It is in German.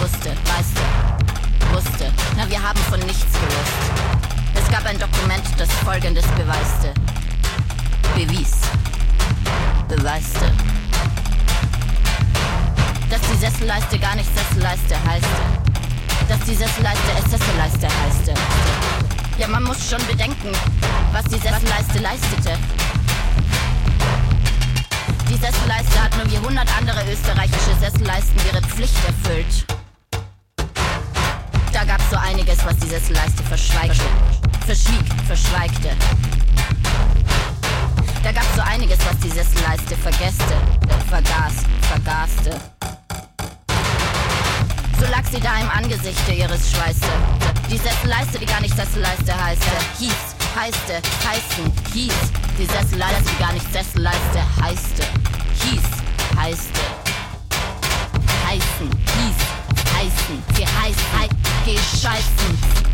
wusste, weißte, wusste. Na, wir haben von nichts gewusst. Es gab ein Dokument, das folgendes beweiste. Bewies. Beweiste. Dass die Sesselleiste gar nicht Sesselleiste heißte dass die Sesselleiste es Sesselleiste heißte. Ja, man muss schon bedenken, was die Sesselleiste leistete. Die Sesselleiste hat nur wie hundert andere österreichische Sesselleisten ihre Pflicht erfüllt. Einiges, was die Sesselleiste verschweigte. Verschwieg, verschweigte. Da gab's so einiges, was die Sesselleiste vergesste, vergaß, vergaßte. So lag sie da im Angesichte ihres Schweiße. Die Sesselleiste, die gar nicht Sesselleiste heißte, hieß, heißte, heißen, hieß. Die Sesselleiste, die gar nicht Sesselleiste heißte, hieß, heißte, heißen, hieß, heißen, sie heißt, heißt, gescheißen.